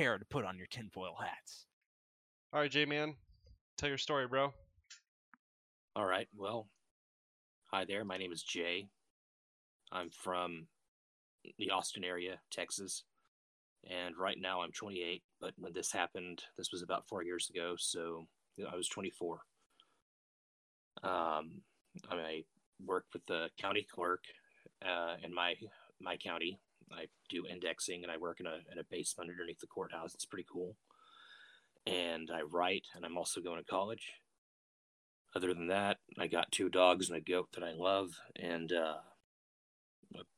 prepare to put on your tinfoil hats. All right, J Man, tell your story, bro. All right. Well, hi there. My name is Jay. I'm from the Austin area, Texas. And right now I'm 28. But when this happened, this was about four years ago. So I was 24. Um, I work with the county clerk uh, in my my county. I do indexing and I work in a in a basement underneath the courthouse. It's pretty cool. And I write, and I'm also going to college. Other than that, I got two dogs and a goat that I love, and uh,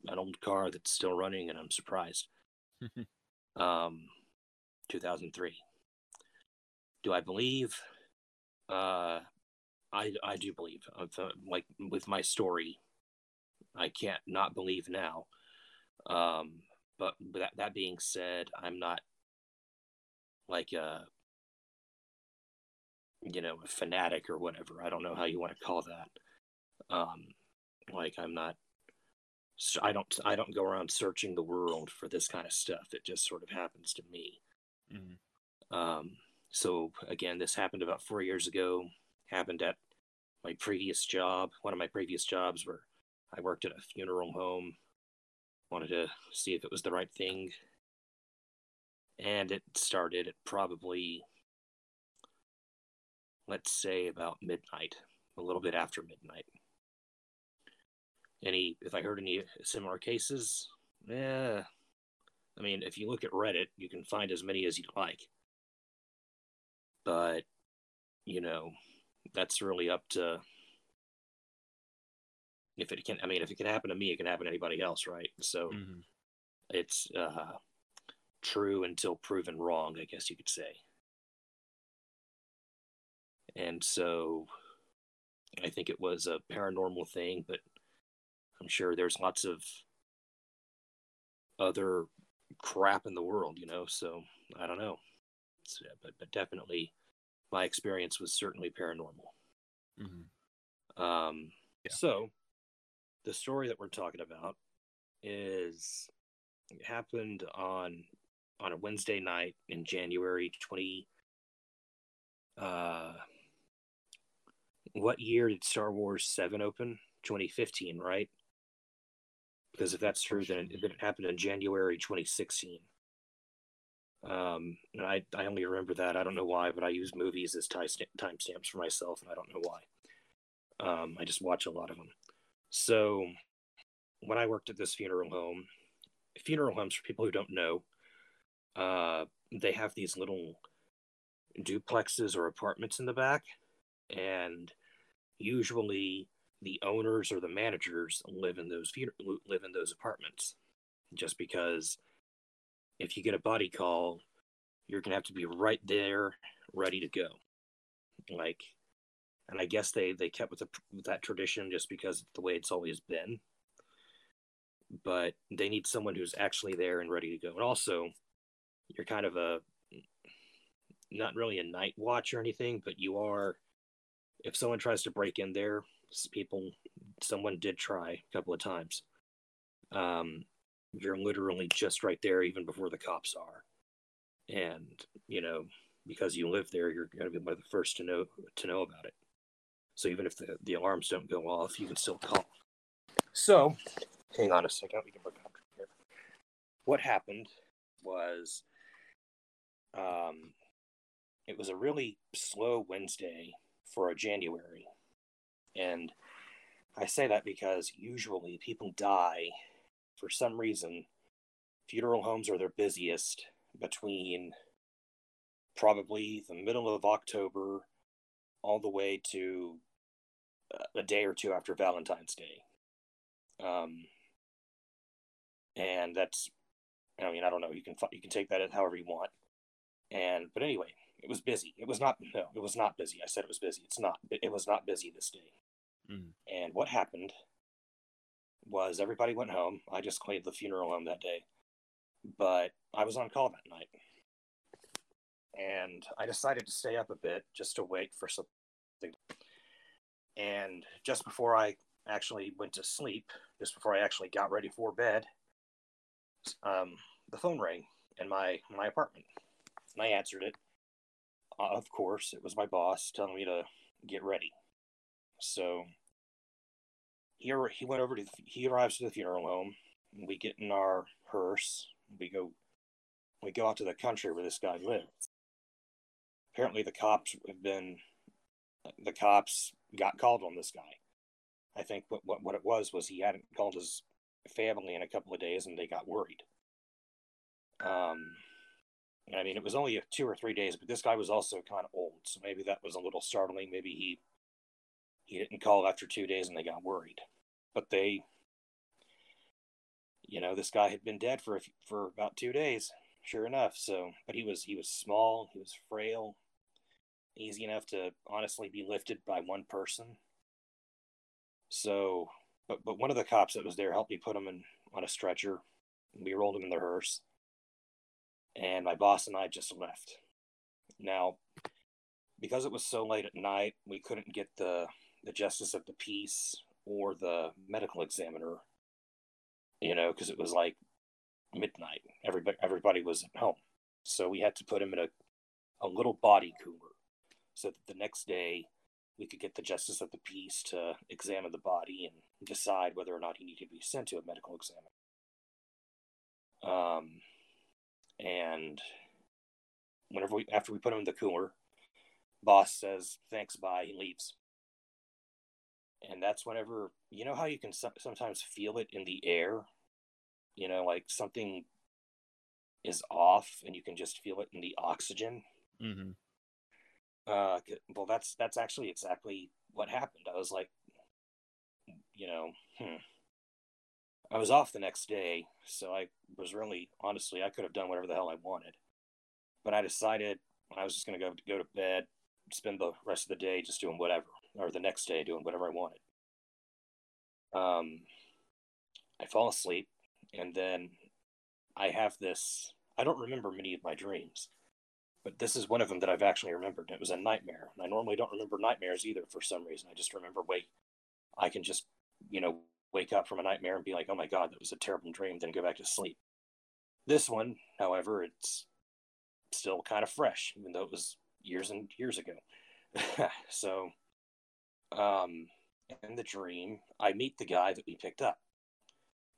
an old car that's still running, and I'm surprised. um, 2003. Do I believe? Uh, I I do believe. Like with my story, I can't not believe now. Um, but but that that being said, I'm not like a you know a fanatic or whatever. I don't know how you want to call that. Um, like I'm not. I don't. I don't go around searching the world for this kind of stuff. It just sort of happens to me. Mm-hmm. Um, so again, this happened about four years ago. Happened at my previous job. One of my previous jobs where I worked at a funeral home. Wanted to see if it was the right thing. And it started at probably, let's say, about midnight, a little bit after midnight. Any, if I heard any similar cases, yeah. I mean, if you look at Reddit, you can find as many as you'd like. But, you know, that's really up to if it can i mean if it can happen to me it can happen to anybody else right so mm-hmm. it's uh, true until proven wrong i guess you could say and so i think it was a paranormal thing but i'm sure there's lots of other crap in the world you know so i don't know so, but, but definitely my experience was certainly paranormal mm-hmm. um, yeah. so the story that we're talking about is happened on on a Wednesday night in January 20 uh what year did Star Wars 7 open? 2015, right? Because if that's true then it, then it happened in January 2016. Um and I I only remember that. I don't know why, but I use movies as time timestamps for myself and I don't know why. Um I just watch a lot of them. So when I worked at this funeral home, funeral homes for people who don't know, uh, they have these little duplexes or apartments in the back, and usually the owners or the managers live in those funer- live in those apartments. Just because if you get a body call, you're gonna have to be right there, ready to go. Like and I guess they they kept with, the, with that tradition just because the way it's always been. But they need someone who's actually there and ready to go. And also, you're kind of a not really a night watch or anything, but you are. If someone tries to break in there, people, someone did try a couple of times. Um, you're literally just right there, even before the cops are, and you know because you live there, you're going to be one of the first to know to know about it. So even if the, the alarms don't go off, you can still call. So, hang on a second. We can look up here. What happened was, um, it was a really slow Wednesday for a January, and I say that because usually people die for some reason. Funeral homes are their busiest between probably the middle of October all the way to uh, a day or two after Valentine's Day. Um, and that's, I mean, I don't know. You can you can take that however you want. And but anyway, it was busy. It was not no, it was not busy. I said it was busy. It's not. It was not busy this day. Mm. And what happened was everybody went home. I just cleaned the funeral home that day, but I was on call that night and I decided to stay up a bit just to wait for something. And just before I actually went to sleep, just before I actually got ready for bed, um, the phone rang in my my apartment, And I answered it. Uh, of course, it was my boss telling me to get ready. So he he went over to the, he arrives to the funeral home. We get in our hearse. We go we go out to the country where this guy lives. Apparently, the cops have been the cops got called on this guy. I think what what, what it was was he hadn't called his family in a couple of days, and they got worried. Um, I mean, it was only two or three days, but this guy was also kind of old, so maybe that was a little startling. Maybe he he didn't call after two days, and they got worried. But they, you know, this guy had been dead for for about two days, sure enough. So, but he was he was small, he was frail, easy enough to honestly be lifted by one person. So, but but one of the cops that was there helped me put him in on a stretcher. We rolled him in the hearse, and my boss and I just left. Now, because it was so late at night, we couldn't get the the justice of the peace or the medical examiner. You know, because it was like midnight. Everybody everybody was at home, so we had to put him in a a little body cooler so that the next day we could get the justice of the peace to examine the body and decide whether or not he needed to be sent to a medical examiner. Um, and whenever we after we put him in the cooler, boss says thanks, bye. He leaves, and that's whenever you know how you can sometimes feel it in the air, you know, like something is off, and you can just feel it in the oxygen. Mm-hmm. Uh, well, that's that's actually exactly what happened. I was like, you know, hmm. I was off the next day, so I was really, honestly, I could have done whatever the hell I wanted, but I decided I was just to go go to bed, spend the rest of the day just doing whatever, or the next day doing whatever I wanted. Um, I fall asleep, and then I have this. I don't remember many of my dreams but this is one of them that I've actually remembered. It was a nightmare. And I normally don't remember nightmares either for some reason. I just remember wake. I can just, you know, wake up from a nightmare and be like, "Oh my god, that was a terrible dream," then go back to sleep. This one, however, it's still kind of fresh, even though it was years and years ago. so, um, in the dream, I meet the guy that we picked up,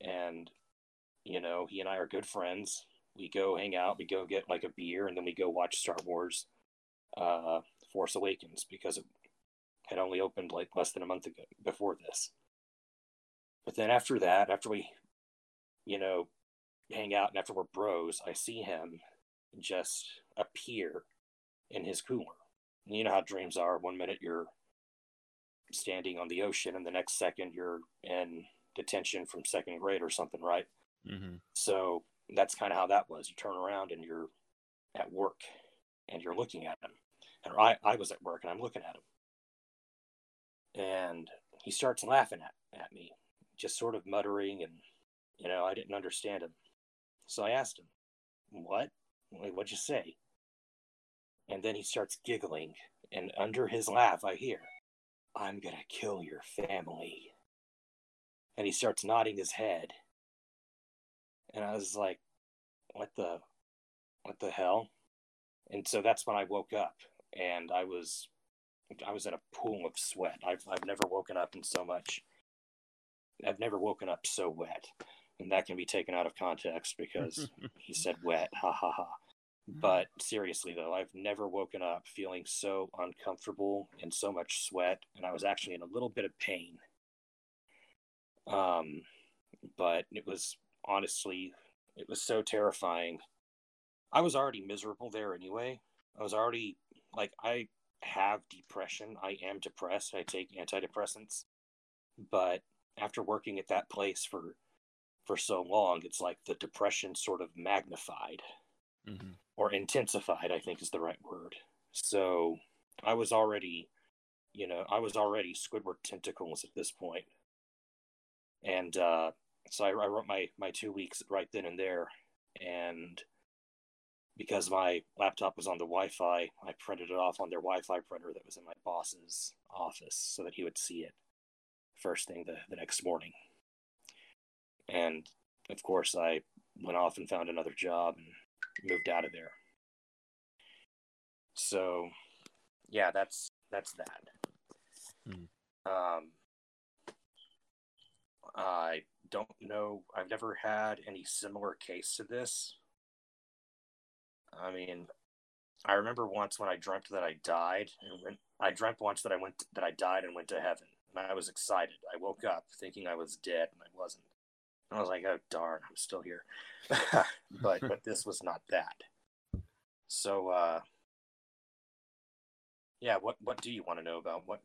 and you know, he and I are good friends we go hang out, we go get like a beer, and then we go watch Star Wars uh, Force Awakens because it had only opened like less than a month ago before this. But then after that, after we, you know, hang out and after we're bros, I see him just appear in his cooler. And you know how dreams are. One minute you're standing on the ocean, and the next second you're in detention from second grade or something, right? Mm-hmm. So that's kind of how that was. You turn around and you're at work and you're looking at him. And I, I was at work and I'm looking at him. And he starts laughing at, at me, just sort of muttering and, you know, I didn't understand him. So I asked him, What? What'd you say? And then he starts giggling. And under his laugh, I hear, I'm going to kill your family. And he starts nodding his head and I was like, "What the, what the hell?" And so that's when I woke up, and I was, I was in a pool of sweat. I've I've never woken up in so much. I've never woken up so wet, and that can be taken out of context because he said wet, ha ha ha. But seriously though, I've never woken up feeling so uncomfortable and so much sweat, and I was actually in a little bit of pain. Um, but it was honestly, it was so terrifying. I was already miserable there anyway. I was already like I have depression. I am depressed. I take antidepressants. But after working at that place for for so long, it's like the depression sort of magnified mm-hmm. or intensified, I think is the right word. So I was already, you know, I was already Squidward tentacles at this point. And uh, so I, I wrote my my two weeks right then and there, and because my laptop was on the Wi-Fi, I printed it off on their Wi-Fi printer that was in my boss's office so that he would see it first thing the, the next morning. And of course, I went off and found another job and moved out of there. So, yeah, that's that's that. Hmm. Um, I don't know. I've never had any similar case to this. I mean, I remember once when I dreamt that I died, and when I dreamt once that I went that I died and went to heaven, and I was excited. I woke up thinking I was dead, and I wasn't. And I was like, "Oh darn, I'm still here." but but this was not that. So, uh, yeah. What what do you want to know about what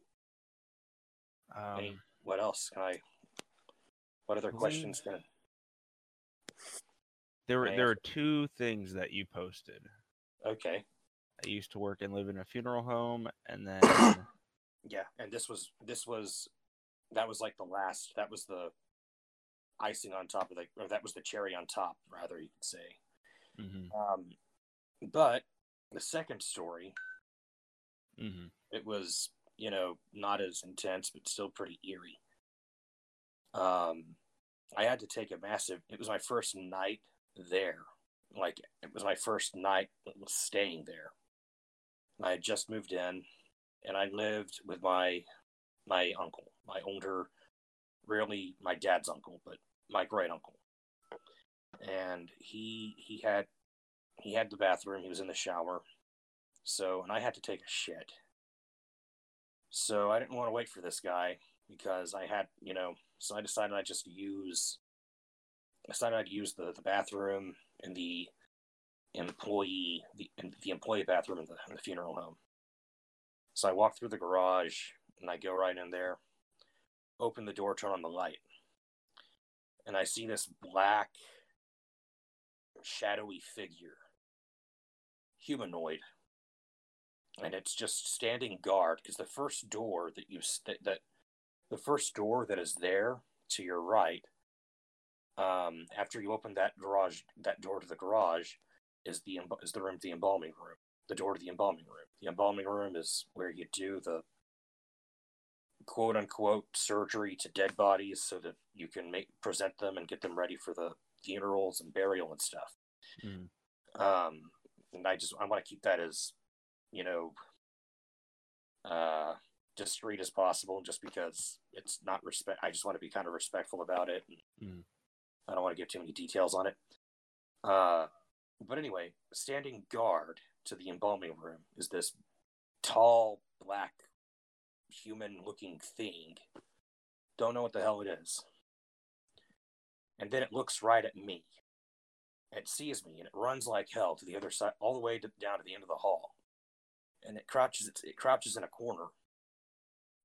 any, Um, what else can I? What other questions can? there were there are two things that you posted. Okay, I used to work and live in a funeral home, and then yeah, and this was this was that was like the last. That was the icing on top of the, or that was the cherry on top, rather you could say. Mhm, Um, but the second story, mhm. it was you know not as intense, but still pretty eerie. Um, I had to take a massive. It was my first night there. Like it was my first night staying there. I had just moved in, and I lived with my my uncle, my older, really my dad's uncle, but my great uncle. And he he had he had the bathroom. He was in the shower. So, and I had to take a shit. So I didn't want to wait for this guy because I had, you know, so I decided I'd just use, I decided I'd use the, the bathroom and the employee, the, the employee bathroom in the, in the funeral home. So I walk through the garage and I go right in there, open the door, turn on the light. And I see this black, shadowy figure, humanoid and it's just standing guard because the first door that you that the first door that is there to your right um after you open that garage that door to the garage is the is the room the embalming room the door to the embalming room the embalming room is where you do the quote unquote surgery to dead bodies so that you can make present them and get them ready for the funerals and burial and stuff Mhm. um and i just i want to keep that as you know, uh, discreet as possible, just because it's not respect. I just want to be kind of respectful about it. And Mm. I don't want to give too many details on it. Uh, but anyway, standing guard to the embalming room is this tall, black, human-looking thing. Don't know what the hell it is. And then it looks right at me. It sees me and it runs like hell to the other side, all the way to, down to the end of the hall and it crouches it crouches in a corner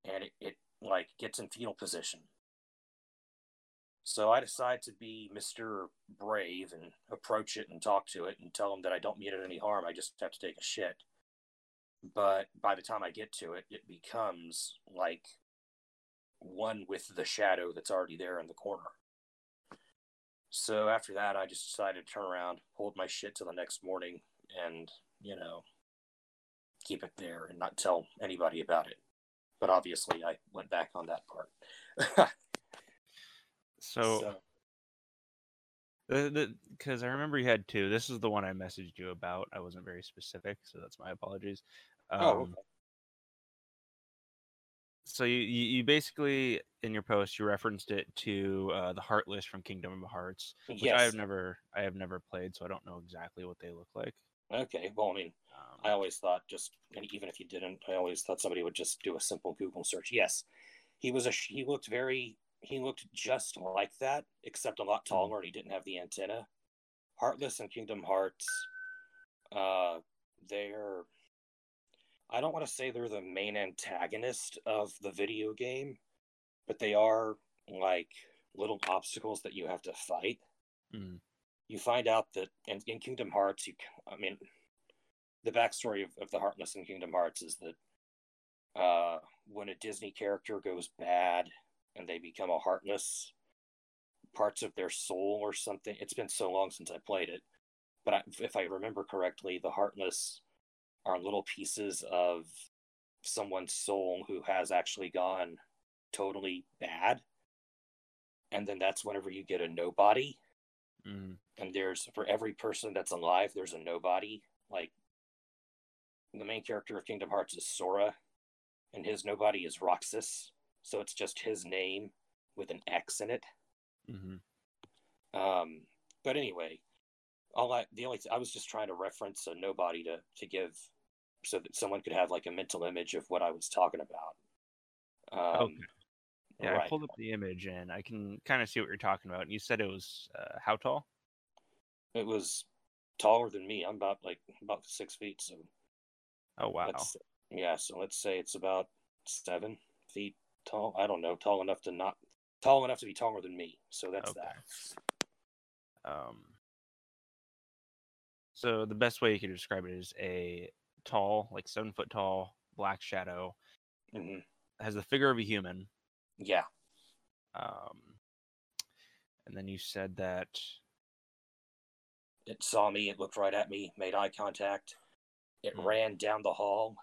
and it, it like gets in fetal position. So i decide to be mr brave and approach it and talk to it and tell him that i don't mean it any harm i just have to take a shit. But by the time i get to it it becomes like one with the shadow that's already there in the corner. So after that i just decided to turn around hold my shit till the next morning and you know keep it there and not tell anybody about it. But obviously, I went back on that part. So, because I remember you had two. This is the one I messaged you about. I wasn't very specific, so that's my apologies. Um, oh, okay. So you, you you basically in your post you referenced it to uh, the Heartless from Kingdom of Hearts, which yes. I have never I have never played, so I don't know exactly what they look like. Okay. Well, I mean, Um, I always thought just, and even if you didn't, I always thought somebody would just do a simple Google search. Yes, he was a. He looked very. He looked just like that, except a lot taller, and he didn't have the antenna. Heartless and Kingdom Hearts. Uh, they're. I don't want to say they're the main antagonist of the video game, but they are like little obstacles that you have to fight. mm, You find out that in, in Kingdom Hearts, you. I mean, the backstory of, of the Heartless in Kingdom Hearts is that uh, when a Disney character goes bad and they become a Heartless, parts of their soul or something. It's been so long since I played it, but I, if I remember correctly, the Heartless are little pieces of someone's soul who has actually gone totally bad. And then that's whenever you get a nobody mm, and there's for every person that's alive there's a nobody like the main character of Kingdom Hearts is Sora, and his nobody is Roxas. So it's just his name with an X in it. Mm-hmm. Um, but anyway, all I the only I was just trying to reference a nobody to to give so that someone could have like a mental image of what I was talking about. Um, Okay. Yeah, I pulled up the image and I can kind of see what you're talking about. And you said it was uh, how tall? It was taller than me. I'm about like about six feet. So Oh wow. yeah. So let's say it's about seven feet tall. I don't know, tall enough to not tall enough to be taller than me. So that's Okay. that. Um, so the best way you could describe it is a tall, like seven foot tall, black shadow, hmm has the figure of a human. Yeah. Um, and then you said that It saw me. It looked right at me. Made eye contact. It Hmm. ran down the hall,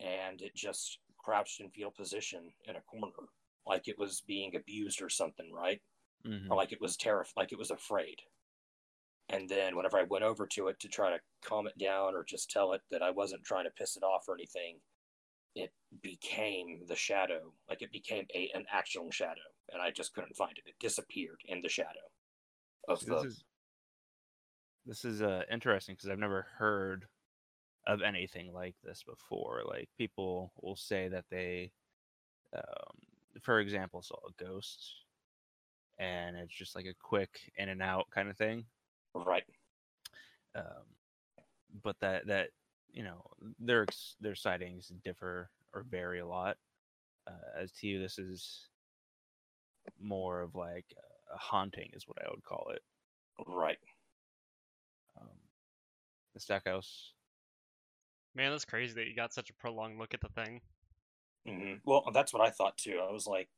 and it just crouched in fetal position in a corner, like it was being abused or something, right? Mhm. Or like it was terrified, like it was afraid. And then whenever I went over to it to try to calm it down or just tell it that I wasn't trying to piss it off or anything, it became the shadow. Like it became a an actual shadow, and I just couldn't find it. It disappeared in the shadow of the. this is this is uh, interesting because I've never heard of anything like this before. Like people will say that they, um, for example, saw a ghost, and it's just like a quick in and out kind of thing. Right. Um, but that that you know their ex- their sightings differ or vary a lot. Uh, as to you, this is more of like a haunting, is what I would call it. Right. Um, the Stackhouse. Man, that's crazy that you got such a prolonged look at the thing. Mm-hmm. Well, that's what I thought too. I was like,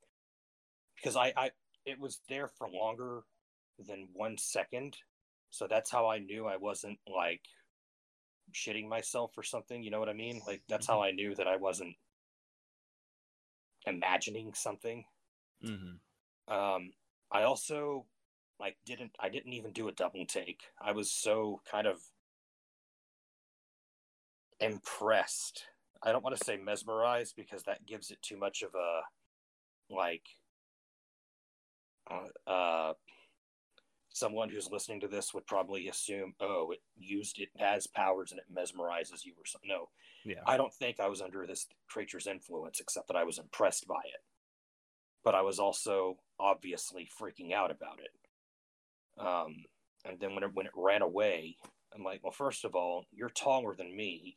because I, I, it was there for longer than one second, so that's how I knew I wasn't like shitting myself or something. You know what I mean? Like that's how I knew that I wasn't imagining something. Mm-hmm. Um, I also like didn't I didn't even do a double take. I was so kind of impressed. I don't want to say mesmerized because that gives it too much of a like uh, uh someone who's listening to this would probably assume, oh, it used it has powers and it mesmerizes you or something. No, Yeah. I don't think I was under this creature's influence, except that I was impressed by it. But I was also obviously freaking out about it. Um, and then when it, when it ran away, I'm like, well, first of all, you're taller than me,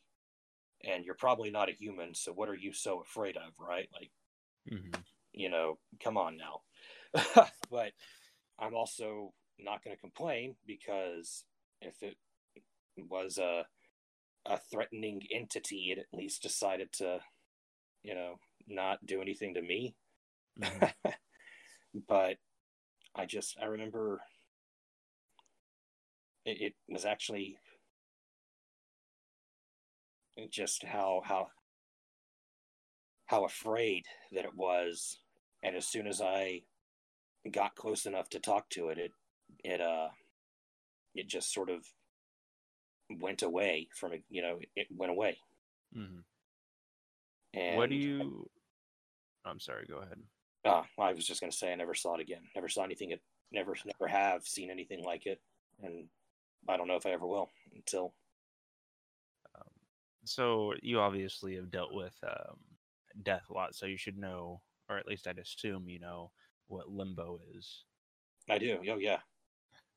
and you're probably not a human. So what are you so afraid of, right? Like, mm-hmm. you know, come on now. but I'm also not going to complain because if it was a a threatening entity, it at least decided to, you know, not do anything to me. Mhm. but I just I remember it, it was actually just how how how afraid that it was, and as soon as I got close enough to talk to it, it it uh it just sort of went away from it. You know, it went away. Mhm. And What do you? I'm sorry. Go ahead. Uh, I was just gonna say I never saw it again. Never saw anything. It never, never have seen anything like it, and I don't know if I ever will until. Um, so you obviously have dealt with um, death a lot, so you should know, or at least I'd assume you know what limbo is. I do. Oh yeah.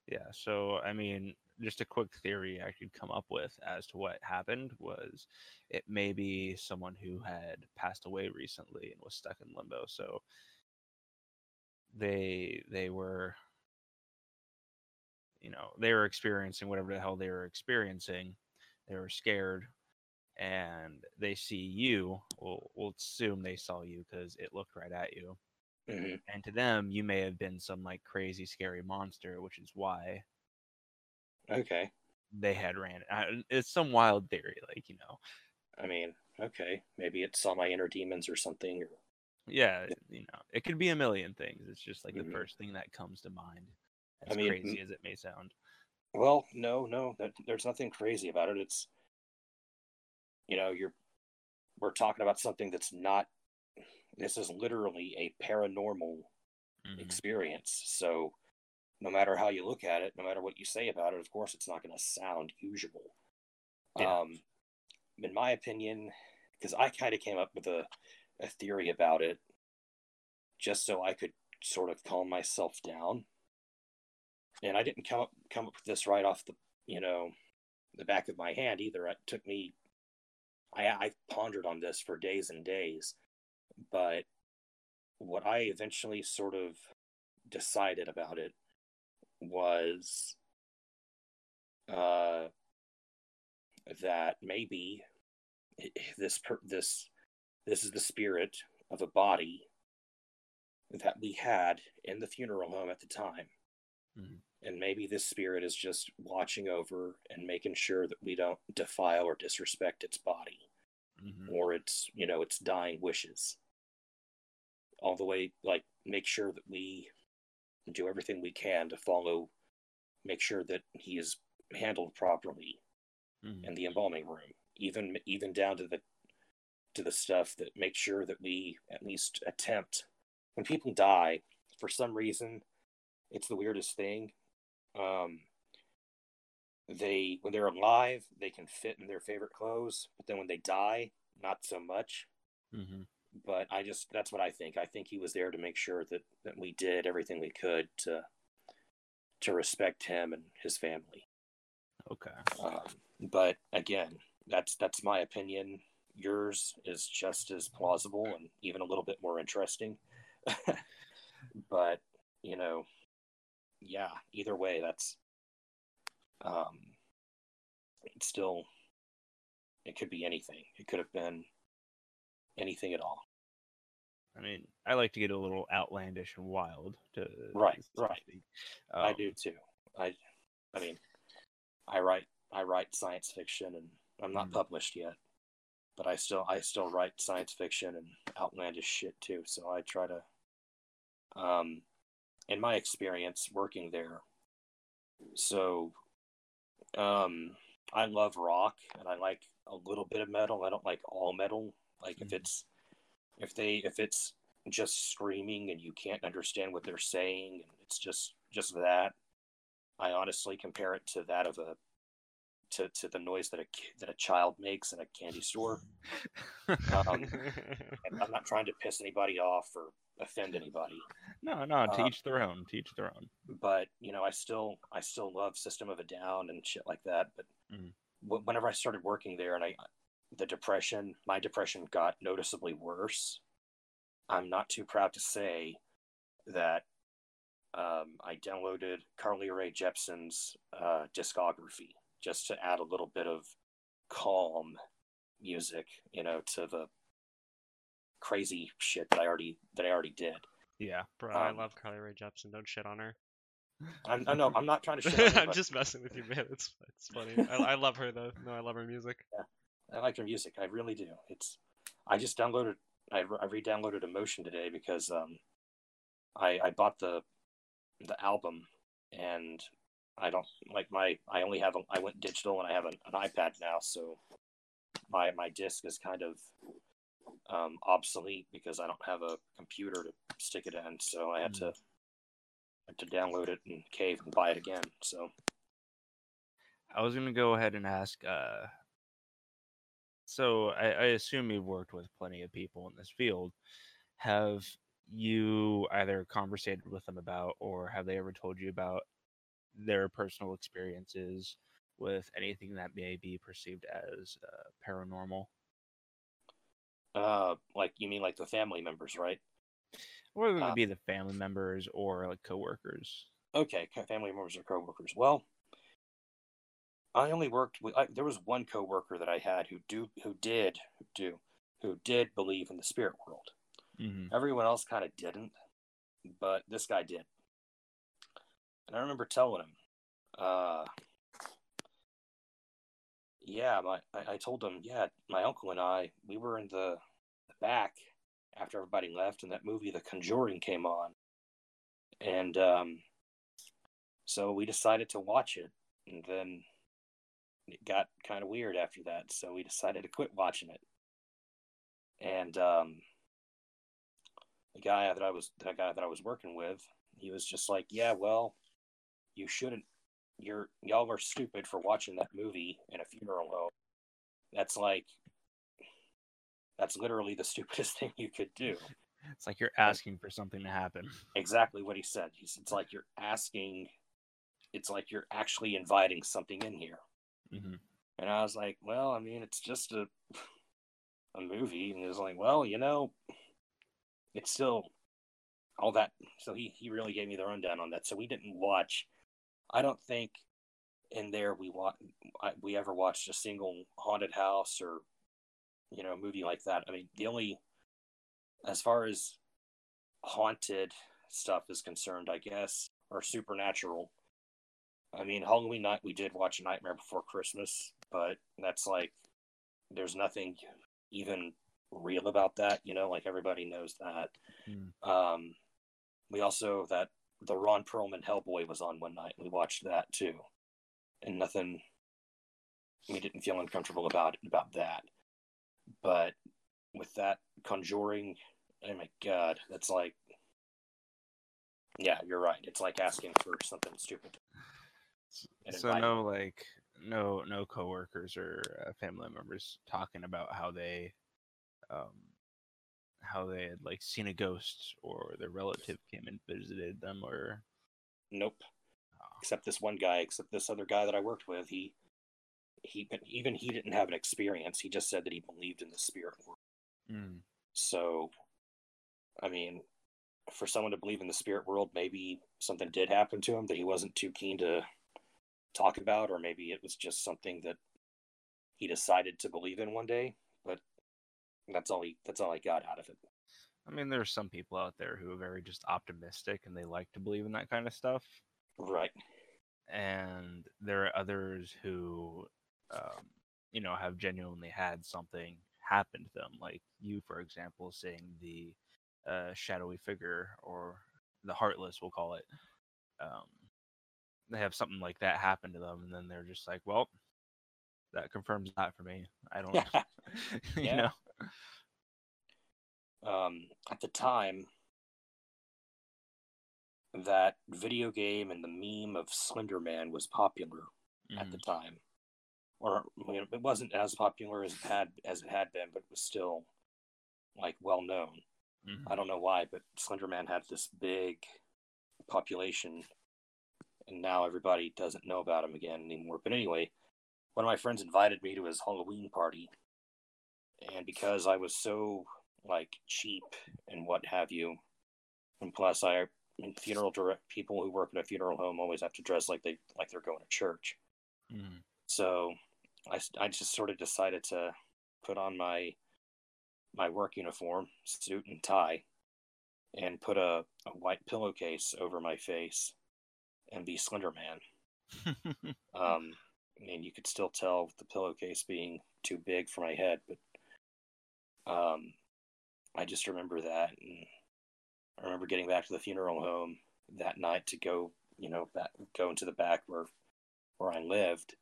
Yeah. So I mean, just a quick theory I could come up with as to what happened was it may be someone who had passed away recently and was stuck in limbo. So they they were you know they were experiencing whatever the hell they were experiencing they were scared and they see you we'll, we'll assume they saw you because it looked right at you hmm and to them you may have been some like crazy scary monster which is why Okay. they had ran I- it's some wild theory like you know I mean, okay. Maybe it saw my inner demons or something. Or yeah you know it could be a million things it's just like Mhm. the first thing that comes to mind I as mean, crazy as it may sound well, no, no. That, there's nothing crazy about it. It's you know, you're we're talking about something that's not this is literally a paranormal Mhm. experience. So no matter how you look at it, no matter what you say about it, of course it's not going to sound usual. Yeah. Um, in my opinion, because I kind of came up with a, a theory about it just so I could sort of calm myself down. And I didn't come up come up with this right off the you know the back of my hand either. It took me I I pondered on this for days and days, but what I eventually sort of decided about it was uh, that maybe this per- this this is the spirit of a body that we had in the funeral home at the time. Mhm. And maybe this spirit is just watching over and making sure that we don't defile or disrespect its body Mhm. or its you know its dying wishes all the way like make sure that we do everything we can to follow make sure that he is handled properly Mhm. in the embalming room even even down to the to the stuff that make sure that we at least attempt when people die for some reason it's the weirdest thing um they when they're alive they can fit in their favorite clothes but then when they die not so much Mhm. But I just that's what I think. I think he was there to make sure that that we did everything we could to to respect him and his family. Okay. Um, but again, that's that's my opinion. Yours is just as plausible and even a little bit more interesting. but you know, yeah. Either way, that's um, it's still it could be anything. It could have been anything at all. I mean, I like to get a little outlandish and wild. To Right, right. speak. I Um, do too. I, I mean, I write I write science fiction, and I'm not Mm. published yet, but I still I still write science fiction and outlandish shit too. So I try to, um, in my experience working there, so, um, I love rock and I like a little bit of metal. I don't like all metal. Like if Mhm. it's if they if it's just screaming and you can't understand what they're saying and it's just just that i honestly compare it to that of a to, to the noise that a that a child makes in a candy store um, i'm not trying to piss anybody off or offend anybody no, no. To uh, each their own. To each their own. but you know i still i still love system of a down and shit like that but Mhm. whenever i started working there and i the depression my depression got noticeably worse i'm not too proud to say that um, i downloaded Carly Rae Jepsen's uh, discography just to add a little bit of calm music you know to the crazy shit that i already that i already did Yeah. Bro, I Um, love Carly Rae Jepsen. Don't shit on her. i'm i know i'm not trying to shit on her, I'm but- just messing with you, man. It's it's funny. I, I love her though. No, I love her music. I like her music. I really do. It's. I just downloaded. I, I re-downloaded Emotion today because um, I I bought the the album and I don't like my. I only have. A, I went digital and I have an, an iPad now, so my my disc is kind of um, obsolete because I don't have a computer to stick it in. So I had to had to download it and cave and buy it again. So I was gonna go ahead and ask. Uh, so I, I assume you've worked with plenty of people in this field. Have you either conversated with them about, or have they ever told you about their personal experiences with anything that may be perceived as uh, paranormal, uh, like you mean like the family members, right? whether it Uh, be the family members or like coworkers? Okay, family members or coworkers. Well, I only worked with. I, there was one coworker that I had who do who did who do who did believe in the spirit world. Mm-hmm. Everyone else kind of didn't, but this guy did. And I remember telling him, uh, yeah, my I, I told him, yeah, my uncle and I, we were in the, the back after everybody left, and that movie, The Conjuring, came on, and um, so we decided to watch it, and then it got kind of weird after that, so we decided to quit watching it. And um, the guy that I was that guy that I was working with, he was just like, "Yeah, well, you shouldn't. You're y'all are stupid for watching that movie in a funeral home. That's like, that's literally the stupidest thing you could do." It's like you're asking for something to happen. Exactly what he said. He's, it's like you're asking. It's like you're actually inviting something in here. Hmm And I was like, well, I mean, it's just a a movie, and he was like, well, you know, it's still all that. So he he really gave me the rundown on that. So we didn't watch. I don't think in there we wa- we ever watched a single haunted house or you know movie like that. I mean, the only as far as haunted stuff is concerned, I guess, or supernatural. I mean, Halloween night we did watch Nightmare Before Christmas, but that's like there's nothing even real about that, you know, like everybody knows that. Mm. Um we also that the Ron Perlman Hellboy was on one night. We watched that too. And nothing we didn't feel uncomfortable about about that. But with that Conjuring, oh my god, that's like yeah, you're right. It's like asking for something stupid. So no like no no coworkers or uh, family members talking about how they um how they had like seen a ghost or their relative came and visited them or Nope. Oh. Except this one guy, except this other guy that I worked with, he he even he didn't have an experience. He just said that he believed in the spirit world. Mm. So, I mean, for someone to believe in the spirit world, maybe something did happen to him that he wasn't too keen to talk about, or maybe it was just something that he decided to believe in one day. But that's all he that's all I got out of it. I mean there are some people out there who are very just optimistic and they like to believe in that kind of stuff Right. and there are others who um, you know have genuinely had something happen to them like you for example seeing the uh, shadowy figure or the heartless we'll call it um, they have something like that happen to them and then they're just like well that confirms that for me i don't you Yeah. know um, at the time that video game and the meme of Slender Man was popular at the Mhm. time, or I mean, it wasn't as popular as it had as it had been, but it was still like well known. Mhm. I don't know why, but Slender Man had this big population, and now everybody doesn't know about him again anymore. But anyway, one of my friends invited me to his Halloween party, and because I was so like cheap and what have you, and plus I, I mean, funeral direct people who work in a funeral home always have to dress like they like they're going to church. Mhm. So I just sort of decided to put on my my work uniform, suit and tie, and put a, a white pillowcase over my face and be Slender Man. Um, I mean, you could still tell the pillowcase being too big for my head, but um, I just remember that, and I remember getting back to the funeral home that night to go, you know, back, go into the back where where I lived,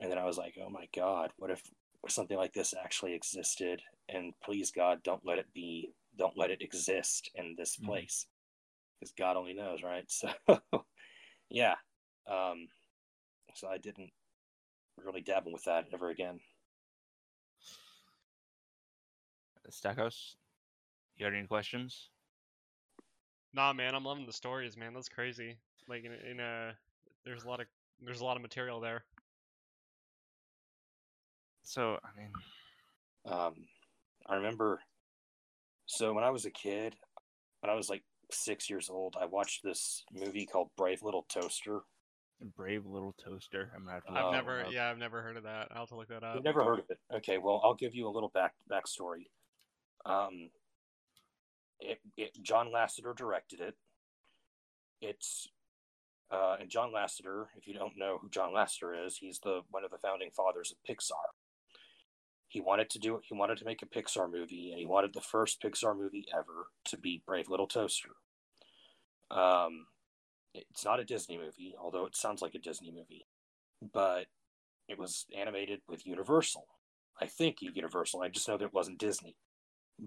and then I was like, oh my god, what if something like this actually existed? And please God, don't let it be, don't let it exist in this Mhm. place, because God only knows, right? So, yeah. Um, so I didn't really dabble with that ever again. Stackhouse, you got any questions? Nah, man, I'm loving the stories, man. That's crazy. Like in, in a, there's a lot of there's a lot of material there. So, I mean, Um, I remember, so when I was a kid, when I was like six years old, I watched this movie called Brave Little Toaster. Brave Little Toaster. I'm gonna have to. I've look never, one yeah, I've never heard of that. I'll have to look that up. You've never heard of it? Okay, well, I'll give you a little back backstory. Um, it, it John Lasseter directed it. It's uh, and John Lasseter, if you don't know who John Lasseter is, he's the one of the founding fathers of Pixar. He wanted to do it. He wanted to make a Pixar movie, and he wanted the first Pixar movie ever to be Brave Little Toaster. Um, it's not a Disney movie, although it sounds like a Disney movie, but it was animated with Universal. I think Universal. I just know that it wasn't Disney.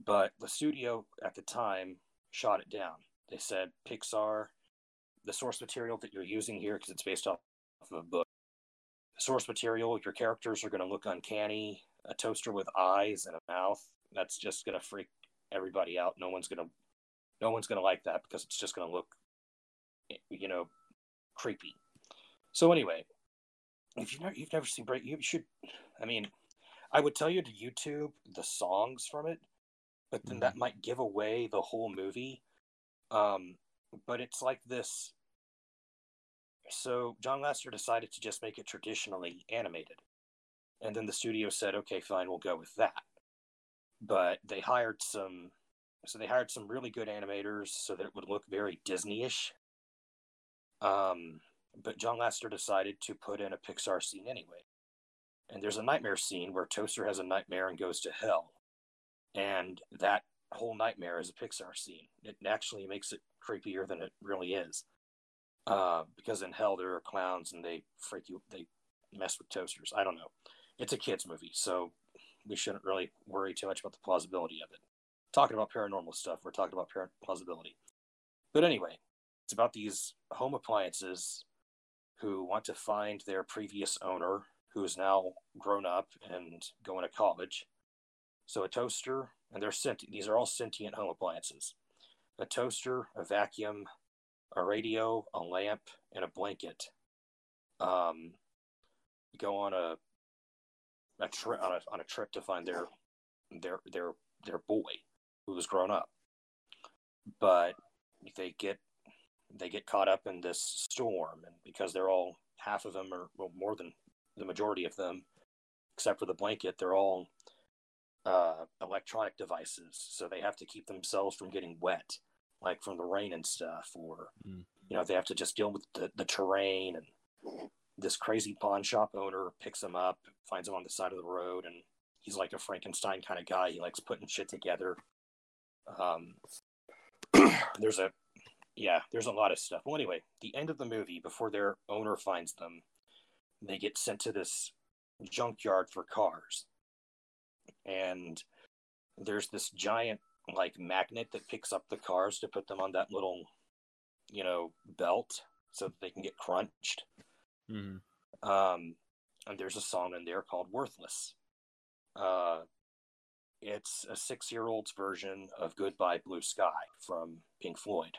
But the studio at the time shot it down. They said Pixar, the source material that you're using here, because it's based off of a book, the source material, your characters are going to look uncanny. A toaster with eyes and a mouth, that's just going to freak everybody out. No one's going to, no one's going to like that because it's just going to look, you know, creepy. So anyway, if you've never, you've never seen Break, you should. I mean, I would tell you to YouTube the songs from it, but then mm-hmm. that might give away the whole movie. Um, but it's like this. So John Lasseter decided to just make it traditionally animated, and then the studio said, "Okay, fine, we'll go with that." But they hired some, so they hired some really good animators so that it would look very Disney-ish. Um, but John Lasseter decided to put in a Pixar scene anyway. And there's a nightmare scene where Toaster has a nightmare and goes to hell. And that whole nightmare is a Pixar scene. It actually makes it creepier than it really is. Uh, because in hell there are clowns and they freak you, they mess with toasters. I don't know. It's a kids movie, so we shouldn't really worry too much about the plausibility of it. Talking about paranormal stuff, we're talking about plausibility. But anyway, it's about these home appliances who want to find their previous owner who is now grown up and going to college. So a toaster, and they're sent. These are all sentient home appliances. A toaster, a vacuum, a radio, a lamp, and a blanket. Um, go on a a trip on a, on a trip to find their their their their boy who was grown up. But they get they get caught up in this storm, and because they're all half of them, or well, more than the majority of them, except for the blanket, they're all uh, electronic devices, so they have to keep themselves from getting wet, like from the rain and stuff, or mm. you know they have to just deal with the, the terrain. And this crazy pawn shop owner picks them up, finds them on the side of the road, and he's like a Frankenstein kind of guy. He likes putting shit together. Um, there's a yeah, there's a lot of stuff. Well, anyway, the end of the movie, before their owner finds them, they get sent to this junkyard for cars. And there's this giant, like, magnet that picks up the cars to put them on that little, you know, belt so that they can get crunched. Mm-hmm. Um, and there's a song in there called Worthless. Uh, it's a six year old's version of Goodbye Blue Sky from Pink Floyd.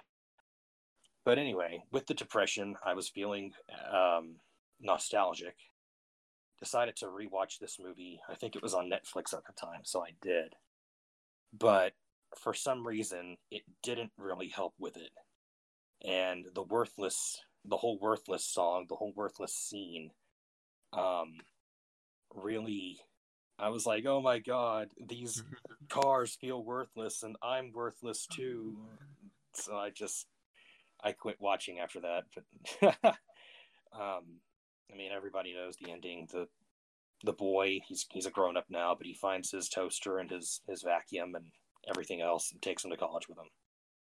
But anyway, with the depression, I was feeling um, nostalgic. Decided to rewatch this movie. I think it was on Netflix at the time, so I did. But for some reason, it didn't really help with it. And the worthless, the whole worthless song, the whole worthless scene, um, really, I was like, oh my god, these cars feel worthless, and I'm worthless too. So I just I quit watching after that. But um, I mean, everybody knows the ending. The the boy, he's he's a grown up now, but he finds his toaster and his his vacuum and everything else, and takes him to college with him.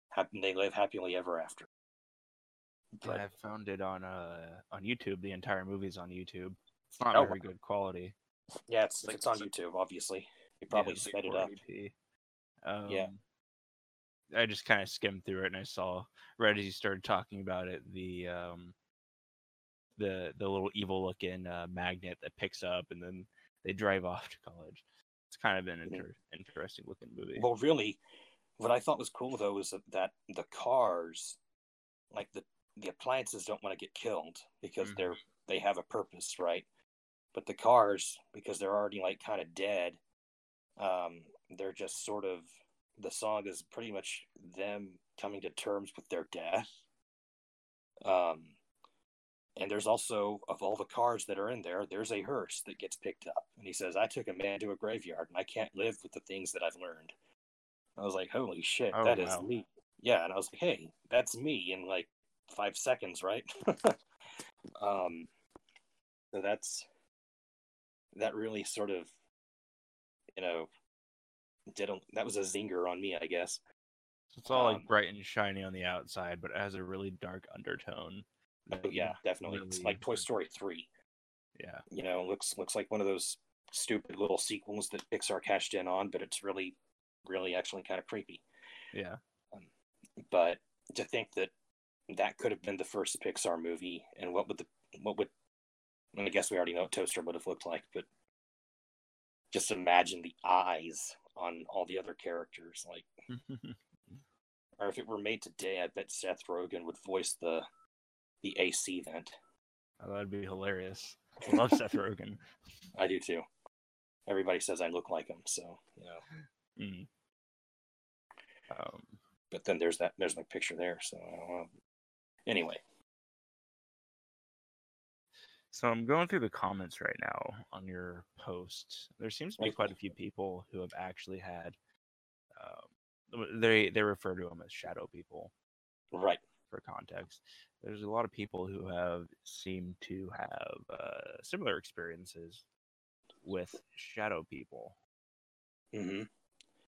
Happy, they live happily ever after. But, yeah, I found it on uh on YouTube. The entire movie's on YouTube. It's not oh, very good quality. Yeah, it's it's, it's on YouTube. Obviously, you probably yeah, sped it up. Um, yeah, I just kind of skimmed through it and I saw right as you started talking about it the um the the little evil looking uh, magnet that picks up and then they drive off to college. It's kind of an inter- interesting looking movie. Well, really, what I thought was cool though was that, that the cars, like the the appliances, don't want to get killed because mm-hmm. they're they have a purpose, right? But the cars, because they're already like kind of dead, um, they're just sort of the song is pretty much them coming to terms with their death. Um, and there's also of all the cars that are in there, there's a hearse that gets picked up, and he says, "I took a man to a graveyard, and I can't live with the things that I've learned." I was like, "Holy shit, oh, that wow. is me!" Yeah, and I was like, "Hey, that's me!" And like five seconds, right? um, so that's that really sort of, you know, did a, that was a zinger on me, I guess. It's all um, like bright and shiny on the outside, but it has a really dark undertone. Oh, yeah, definitely. Really... It's like Toy Story three. Yeah. You know, looks looks like one of those stupid little sequels that Pixar cashed in on, but it's really, really actually kind of creepy. Yeah. But to think that that could have been the first Pixar movie, and what would the what would I, mean, I guess we already know what Toaster would have looked like, but just imagine the eyes on all the other characters, like, or if it were made today, I bet Seth Rogen would voice the the AC vent. oh, that'd be hilarious. I love Seth Rogen. I do too. Everybody says I look like him, so you know. Mm. Um, But then there's that there's my picture there, so I don't know. Anyway, so I'm going through the comments right now on your post. There seems to be quite a few people who have actually had. Um, they they refer to them as shadow people right. for context. There's a lot of people who have seemed to have uh, similar experiences with shadow people. hmm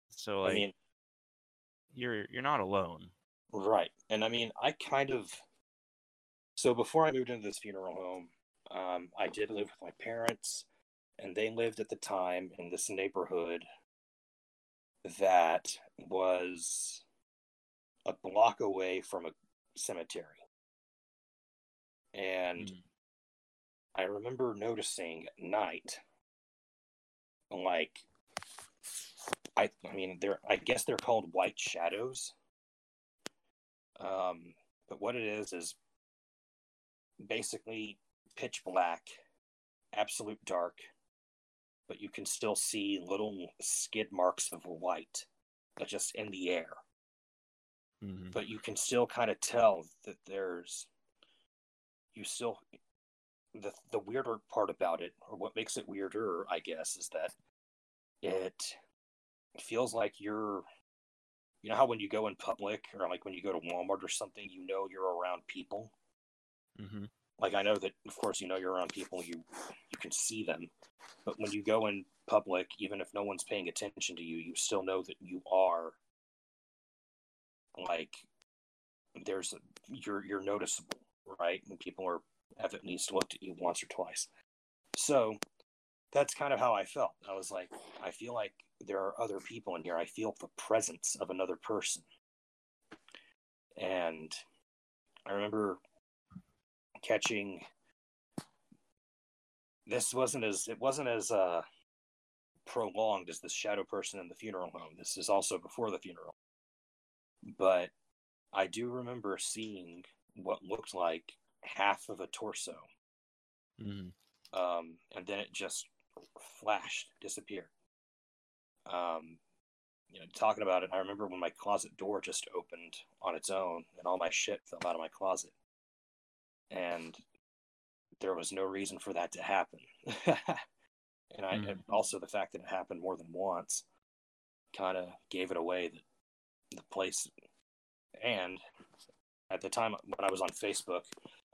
So like I mean, you're you're not alone. Right. And I mean, I kind of. So before I moved into this funeral home, um, I did live with my parents, and they lived at the time in this neighborhood that was a block away from a cemetery. And Mm. I remember noticing at night, like, I, I mean, they're, I guess they're called white shadows. Um, but what it is is basically pitch black, absolute dark, but you can still see little skid marks of white, but just in the air. Mhm. But you can still kind of tell that there's, you still, the the weirder part about it, or what makes it weirder, I guess, is that it feels like you're you know how when you go in public or like when you go to Walmart or something, you know you're around people. Mhm. Like I know that of course you know you're around people, you you can see them. But when you go in public, even if no one's paying attention to you, you still know that you are like there's a, you're you're noticeable, right? And people are have at least looked at you once or twice. So that's kind of how I felt. I was like, I feel like there are other people in here. I feel the presence of another person. And I remember catching this wasn't as it wasn't as uh prolonged as the shadow person in the funeral home. This is also before the funeral. But I do remember seeing what looked like half of a torso Mhm. um, and then it just flashed, disappeared. Um, you know, talking about it, I remember when my closet door just opened on its own, and all my shit fell out of my closet, and there was no reason for that to happen. and I Mhm. and also the fact that it happened more than once kind of gave it away that the place. And at the time when I was on Facebook,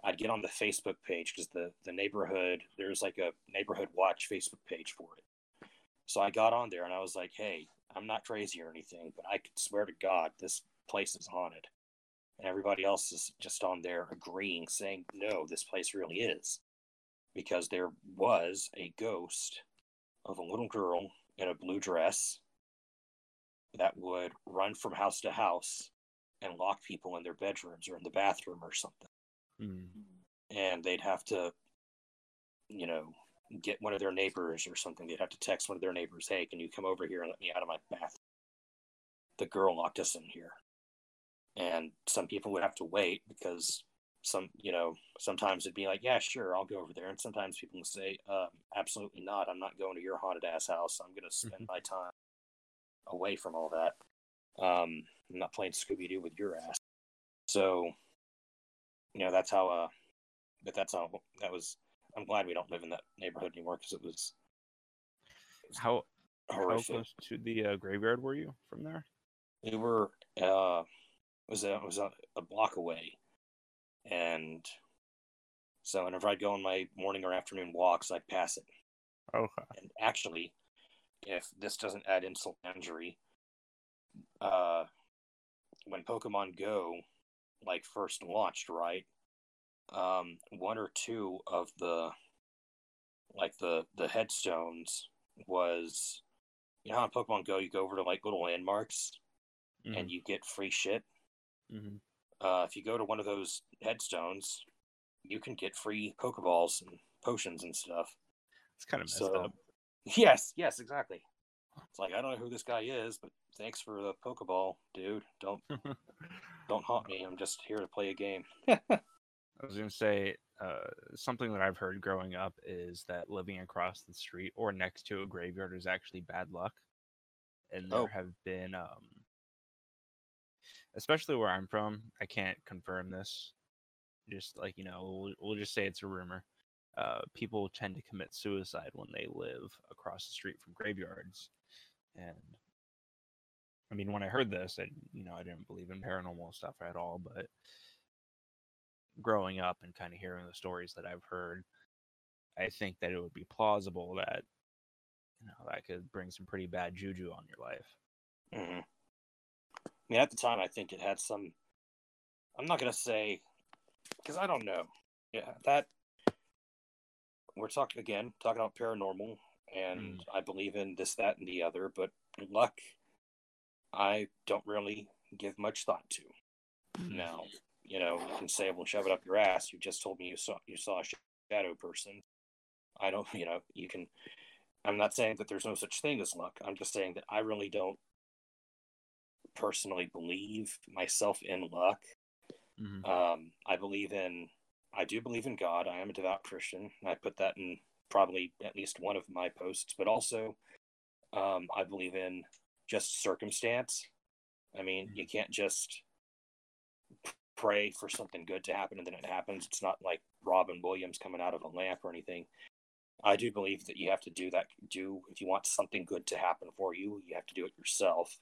I'd get on the Facebook page because the the neighborhood there's like a neighborhood watch Facebook page for it. So I got on there and I was like, "Hey, I'm not crazy or anything, but I could swear to God this place is haunted." And everybody else is just on there agreeing, saying, "No, this place really is," because there was a ghost of a little girl in a blue dress that would run from house to house and lock people in their bedrooms or in the bathroom or something Mhm. and they'd have to, you know, get one of their neighbors or something. They'd have to text one of their neighbors, "Hey, can you come over here and let me out of my bath?" The girl locked us in here, and some people would have to wait because some, you know, sometimes it'd be like, "Yeah, sure, I'll go over there," and sometimes people would say, um, "Absolutely not. I'm not going to your haunted ass house. I'm going to spend my time away from all that. Um, I'm not playing Scooby Doo with your ass." So you know that's how uh but that's how that was i'm glad we don't live in that neighborhood anymore because it was How how horrific close to the uh, graveyard were you from there? we were uh it was a, it was a, a block away and so whenever i'd go on my morning or afternoon walks i'd pass it Okay. and actually if this doesn't add insult to injury uh when pokemon go like first launched right um one or two of the like the the headstones was you know how in Pokemon Go you go over to like little landmarks Mhm, and you get free shit. mhm. Uh, if you go to one of those headstones, you can get free Pokeballs and potions and stuff. It's kind of messed So- up. Yes, yes, exactly. It's like I don't know who this guy is, but thanks for the Pokeball, dude. Don't don't haunt me. I'm just here to play a game. I was gonna say uh, something that I've heard growing up is that living across the street or next to a graveyard is actually bad luck, and there Oh. have been, um, especially where I'm from, I can't confirm this. Just like you know, we'll, we'll just say it's a rumor. Uh, people tend to commit suicide when they live across the street from graveyards, and I mean, when I heard this, I you know I didn't believe in paranormal stuff at all, but growing up and kind of hearing the stories that I've heard, I think that it would be plausible that you know that could bring some pretty bad juju on your life. hmm I mean, at the time, I think it had some. I'm not gonna say because I don't know. Yeah, that we're talking again, talking about paranormal, and I believe in this, that, and the other. But luck, I don't really give much thought to. Now, you know, you can say, "Well, shove it up your ass." You just told me you saw you saw a shadow person. I don't, you know, you can. I'm not saying that there's no such thing as luck. I'm just saying that I really don't personally believe myself in luck. Mhm. Um, I believe in, I do believe in God. I am a devout Christian. I put that in probably at least one of my posts, but also, um, I believe in just circumstance. I mean, you can't just pray for something good to happen and then it happens. It's not like Robin Williams coming out of a lamp or anything. I do believe that you have to do that. Do if you want something good to happen for you, you have to do it yourself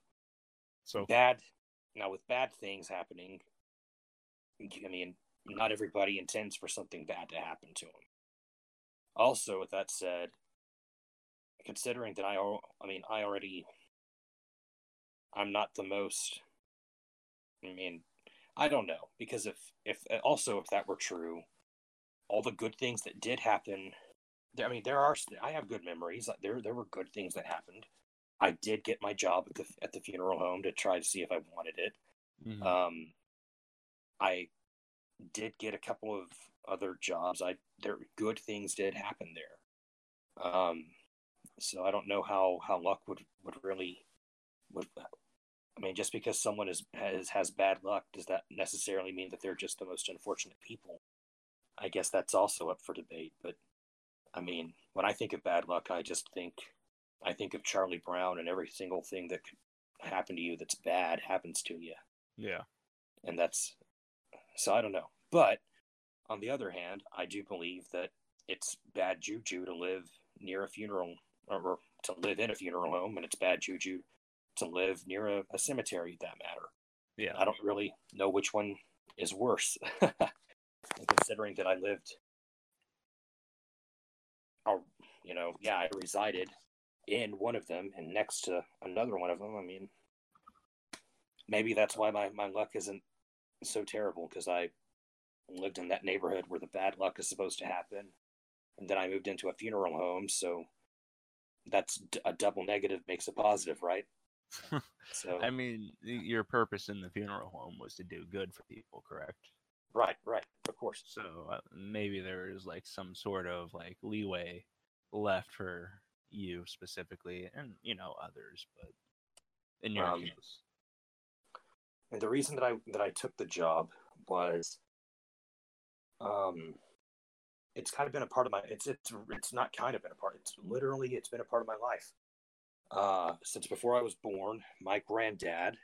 So bad now with bad things happening i mean not everybody intends for something bad to happen to them also with that said considering that i i mean i already i'm not the most i mean i don't know because if if also if that were true all the good things that did happen i mean there are i have good memories there there were good things that happened I did get my job at the at the funeral home to try to see if I wanted it. mhm. Um, I did get a couple of other jobs. I there good things did happen there. Um, so I don't know how how luck would would really would. I mean, just because someone is has has bad luck, does that necessarily mean that they're just the most unfortunate people? I guess that's also up for debate. But I mean, when I think of bad luck, I just think I think of Charlie Brown and every single thing that could happen to you that's bad happens to you yeah, and that's so I don't know. But on the other hand, I do believe that it's bad juju to live near a funeral or, or to live in a funeral home, and it's bad juju to live near a, a cemetery. That matter. yeah. I don't really know which one is worse. Considering that I lived, or you know, yeah, I resided in one of them and next to another one of them. I mean, maybe that's why my, my luck isn't so terrible because I lived in that neighborhood where the bad luck is supposed to happen, and then I moved into a funeral home, so that's d- a double negative makes a positive, right? So I mean, your purpose in the funeral home was to do good for people, correct? right, right, of course. So uh, maybe there is like some sort of like leeway left for you specifically, and you know others, but in your Um, case, And the reason that I that I took the job was, um, it's kind of been a part of my. It's it's it's not kind of been a part. It's literally it's been a part of my life. Uh, since before I was born, my granddad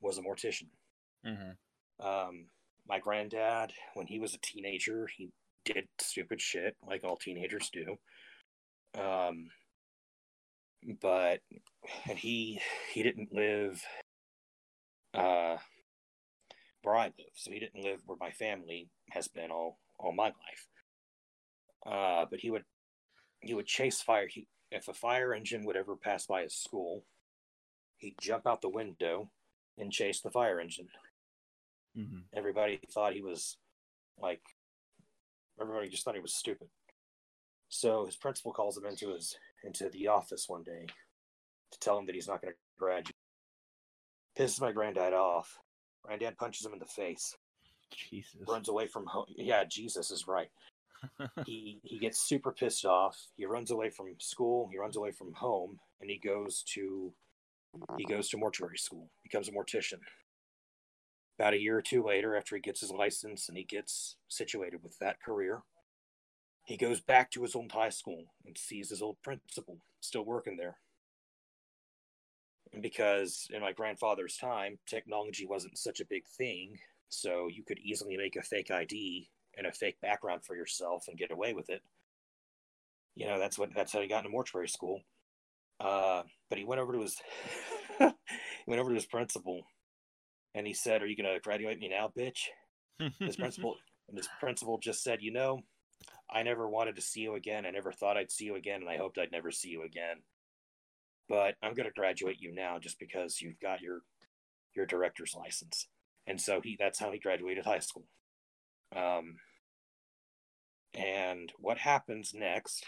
was a mortician. hmm Um, my granddad, when he was a teenager, he did stupid shit like all teenagers do. Um, but and he he didn't live uh where I live, so he didn't live where my family has been all all my life. Uh, but he would he would chase fire. He if a fire engine would ever pass by his school, he'd jump out the window and chase the fire engine hmm everybody thought he was like everybody just thought he was stupid So his principal calls him into his into the office one day to tell him that he's not going to graduate. Pisses my granddad off. Granddad punches him in the face. Jesus. Runs away from home. Yeah, Jesus is right. He he gets super pissed off. He runs away from school. He runs away from home, and he goes to he goes to mortuary school. Becomes a mortician. About a year or two later, after he gets his license and he gets situated with that career, he goes back to his old high school and sees his old principal still working there. And because in my grandfather's time, technology wasn't such a big thing, so you could easily make a fake ID and a fake background for yourself and get away with it. You know, that's what that's how he got into mortuary school. Uh, but he went over to his he went over to his principal and he said, Are you gonna graduate me now, bitch? His principal and his principal just said, you know, I never wanted to see you again. I never thought I'd see you again, and I hoped I'd never see you again. But I'm going to graduate you now just because you've got your your director's license. And so he that's how he graduated high school. Um, and what happens next,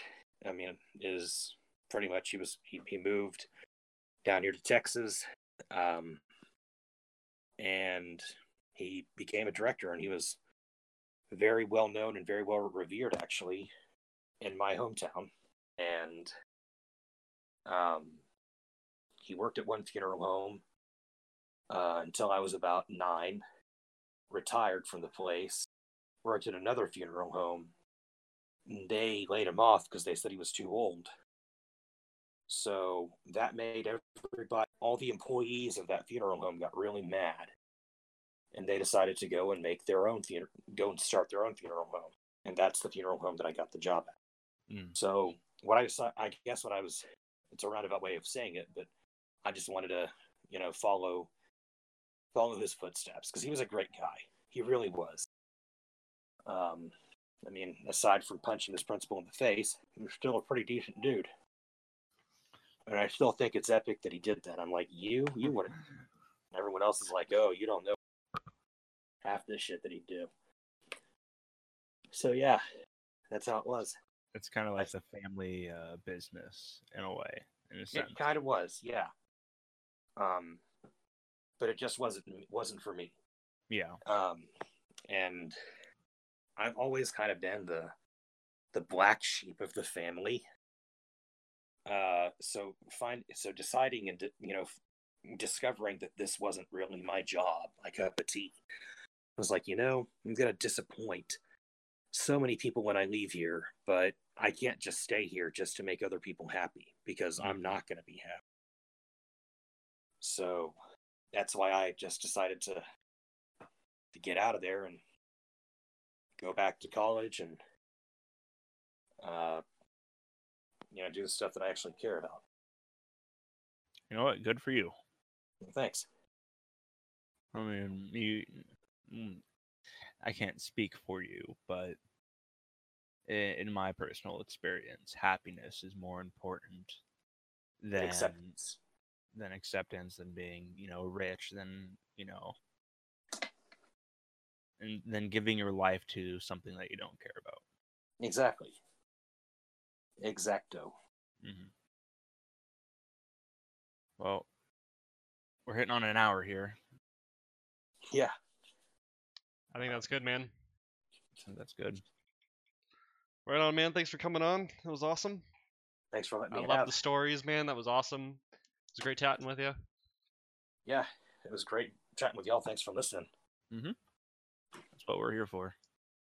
I mean, is pretty much he was he, he moved down here to Texas. Um, and he became a director and he was very well known and very well revered actually in my hometown and um, he worked at one funeral home uh, until i was about nine retired from the place worked at another funeral home they laid him off because they said he was too old so that made everybody all the employees of that funeral home got really mad and they decided to go and make their own funeral, go and start their own funeral home, and that's the funeral home that I got the job at. Mm. So what I saw, I guess what I was, it's a roundabout way of saying it, but I just wanted to, you know, follow, follow his footsteps because he was a great guy. He really was. Um, I mean, aside from punching his principal in the face, he was still a pretty decent dude. And I still think it's epic that he did that. I'm like, you, you wouldn't. Everyone else is like, oh, you don't know half the shit that he'd do. So yeah, that's how it was. It's kind of like the family uh, business in a way, in a sense. It kind of was, yeah. Um, but it just wasn't wasn't for me. Yeah. Um, and I've always kind of been the the black sheep of the family. Uh, so find so deciding and you know discovering that this wasn't really my job, my cup of tea. I was like, you know, I'm to disappoint so many people when I leave here, but I can't just stay here just to make other people happy because I'm not to be happy. So that's why I just decided to to get out of there and go back to college and uh, you know do the stuff that I actually care about. You know what? Good for you. Thanks. I mean, you. mm, I can't speak for you, but in my personal experience, happiness is more important than Acceptance. than acceptance, than being, you know, rich, than you know, and then giving your life to something that you don't care about. Exactly. Exacto. hmm Well, we're hitting on an hour here, Yeah. I think that's good, man. so that's good. Right on, man. Thanks for coming on. It was awesome. Thanks for letting me. I love the stories, man. That was awesome. It was great chatting with you. Yeah, it was great chatting with y'all. Thanks for listening. That's what we're here for.